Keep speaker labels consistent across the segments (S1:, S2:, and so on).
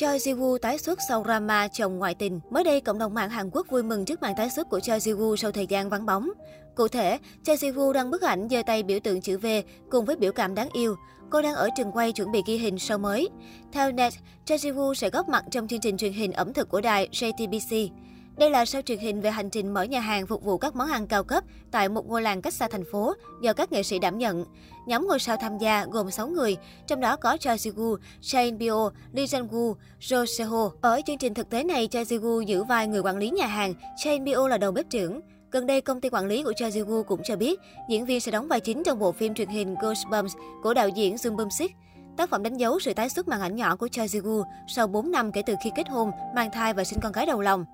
S1: Choi Ji-woo tái xuất sau drama chồng ngoại tình. Mới đây, cộng đồng mạng Hàn Quốc vui mừng trước màn tái xuất của Choi Ji-woo sau thời gian vắng bóng. Cụ thể, Choi Ji-woo đăng bức ảnh giơ tay biểu tượng chữ V cùng với biểu cảm đáng yêu. Cô đang ở trường quay chuẩn bị ghi hình show mới. Theo net, Choi Ji-woo sẽ góp mặt trong chương trình truyền hình ẩm thực của đài JTBC. Đây là show truyền hình về hành trình mở nhà hàng phục vụ các món ăn cao cấp tại một ngôi làng cách xa thành phố do các nghệ sĩ đảm nhận. Nhóm ngôi sao tham gia gồm 6 người, trong đó có Choi Ji-woo, Shane Bio, Lee Jung-woo, Jo Ở chương trình thực tế này, Choi Ji-woo giữ vai người quản lý nhà hàng, Shane Bio là đầu bếp trưởng. Gần đây, công ty quản lý của Choi cũng cho biết diễn viên sẽ đóng vai chính trong bộ phim truyền hình Ghostbumps của đạo diễn Jung Bum-sik. Tác phẩm đánh dấu sự tái xuất màn ảnh nhỏ của Choi sau 4 năm kể từ khi kết hôn, mang thai và sinh con gái đầu lòng.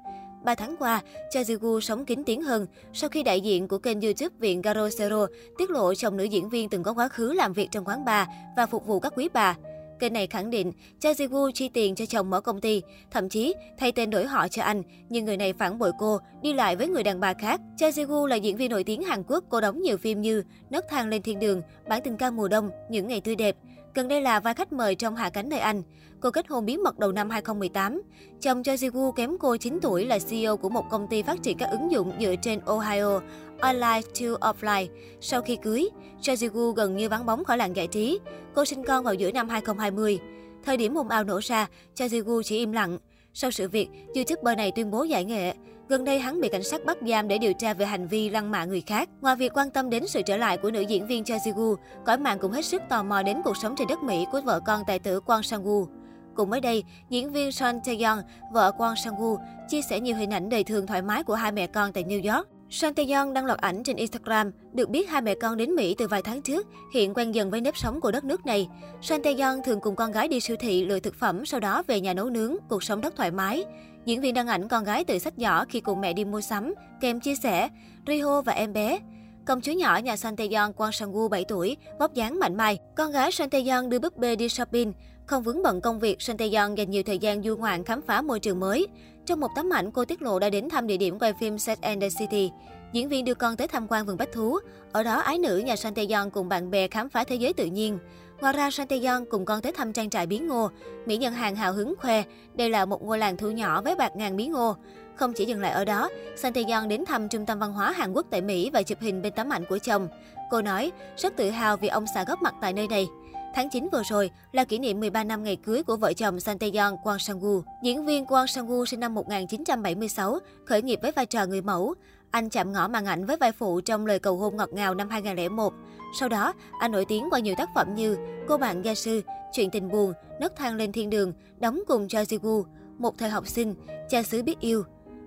S1: 3 tháng qua, Cha Ji-woo sống kín tiếng hơn sau khi đại diện của kênh YouTube Viện Garosero tiết lộ chồng nữ diễn viên từng có quá khứ làm việc trong quán bar và phục vụ các quý bà. Kênh này khẳng định Cha Ji-woo chi tiền cho chồng mở công ty, thậm chí thay tên đổi họ cho anh, nhưng người này phản bội cô, đi lại với người đàn bà khác. Cha Ji-woo là diễn viên nổi tiếng Hàn Quốc, cô đóng nhiều phim như Nấc thang lên thiên đường, Bản tình ca mùa đông, Những ngày tươi đẹp. Gần đây là vai khách mời trong Hạ cánh nơi Anh. Cô kết hôn bí mật đầu năm 2018. Chồng Choi Ji-woo kém cô 9 tuổi là CEO của một công ty phát triển các ứng dụng dựa trên Ohio, Online to Offline. Sau khi cưới, Choi Ji-woo gần như vắng bóng khỏi làng giải trí. Cô sinh con vào giữa năm 2020. Thời điểm ồn ào nổ ra, Choi Ji-woo chỉ im lặng. Sau sự việc, YouTuber này tuyên bố giải nghệ. Gần đây hắn bị cảnh sát bắt giam để điều tra về hành vi lăng mạ người khác. Ngoài việc quan tâm đến sự trở lại của nữ diễn viên Choi Ji cõi mạng cũng hết sức tò mò đến cuộc sống trên đất Mỹ của vợ con tài tử Kwang Sang-woo. Cùng mới đây, diễn viên Son Tae-yeon, vợ Kwang Sang-woo, chia sẻ nhiều hình ảnh đời thường thoải mái của hai mẹ con tại New York. Son Taeyong đăng loạt ảnh trên Instagram, được biết hai mẹ con đến Mỹ từ vài tháng trước, hiện quen dần với nếp sống của đất nước này. Son Taeyong thường cùng con gái đi siêu thị lựa thực phẩm, sau đó về nhà nấu nướng, cuộc sống rất thoải mái. Diễn viên đăng ảnh con gái tự sách giỏ khi cùng mẹ đi mua sắm, kèm chia sẻ, Riho và em bé. Công chúa nhỏ nhà Son Tae-yeon Kwang Sang-woo 7 tuổi, vóc dáng mạnh mai. Con gái Son Tae-yeon đưa búp bê đi shopping. Không vướng bận công việc, Son Tae-yeon dành nhiều thời gian du ngoạn khám phá môi trường mới. Trong một tấm ảnh, cô tiết lộ đã đến thăm địa điểm quay phim Set and the City. Diễn viên đưa con tới tham quan vườn bách thú. Ở đó, ái nữ nhà Son Tae-yeon cùng bạn bè khám phá thế giới tự nhiên. Ngoài ra, Son Tae-yeon cùng con tới thăm trang trại bí ngô. Mỹ nhân hàng hào hứng khoe, đây là một ngôi làng thu nhỏ với bạc ngàn bí ngô. Không chỉ dừng lại ở đó, Son Tae-yeon đến thăm trung tâm văn hóa Hàn Quốc tại Mỹ và chụp hình bên tấm ảnh của chồng. Cô nói, rất tự hào vì ông xã góp mặt tại nơi này. Tháng 9 vừa rồi là kỷ niệm 13 năm ngày cưới của vợ chồng Son Kwang Sang-woo. Diễn viên Kwang Sang-woo sinh năm 1976, khởi nghiệp với vai trò người mẫu. Anh chạm ngõ màn ảnh với vai phụ trong lời cầu hôn ngọt ngào năm 2001. Sau đó, anh nổi tiếng qua nhiều tác phẩm như Cô bạn gia sư, Chuyện tình buồn, Nấc thang lên thiên đường, đóng cùng Choi Ji-woo, Một thời học sinh, Cha xứ biết yêu.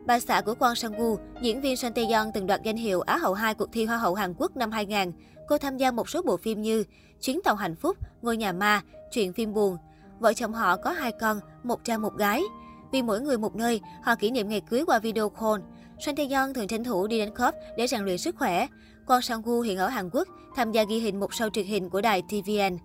S1: Bà xã của Kwang Sang-woo, diễn viên Son Tae-yeon từng đoạt danh hiệu Á hậu 2 cuộc thi Hoa hậu Hàn Quốc năm 2000. Cô tham gia một số bộ phim như Chuyến tàu hạnh phúc, Ngôi nhà ma, Chuyện phim buồn. Vợ chồng họ có hai con, một trai một gái. Vì mỗi người một nơi, họ kỷ niệm ngày cưới qua video call. Son Tae-yeon thường tranh thủ đi đến club để rèn luyện sức khỏe. Kwang Sang-woo hiện ở Hàn Quốc, tham gia ghi hình một show truyền hình của đài TVN.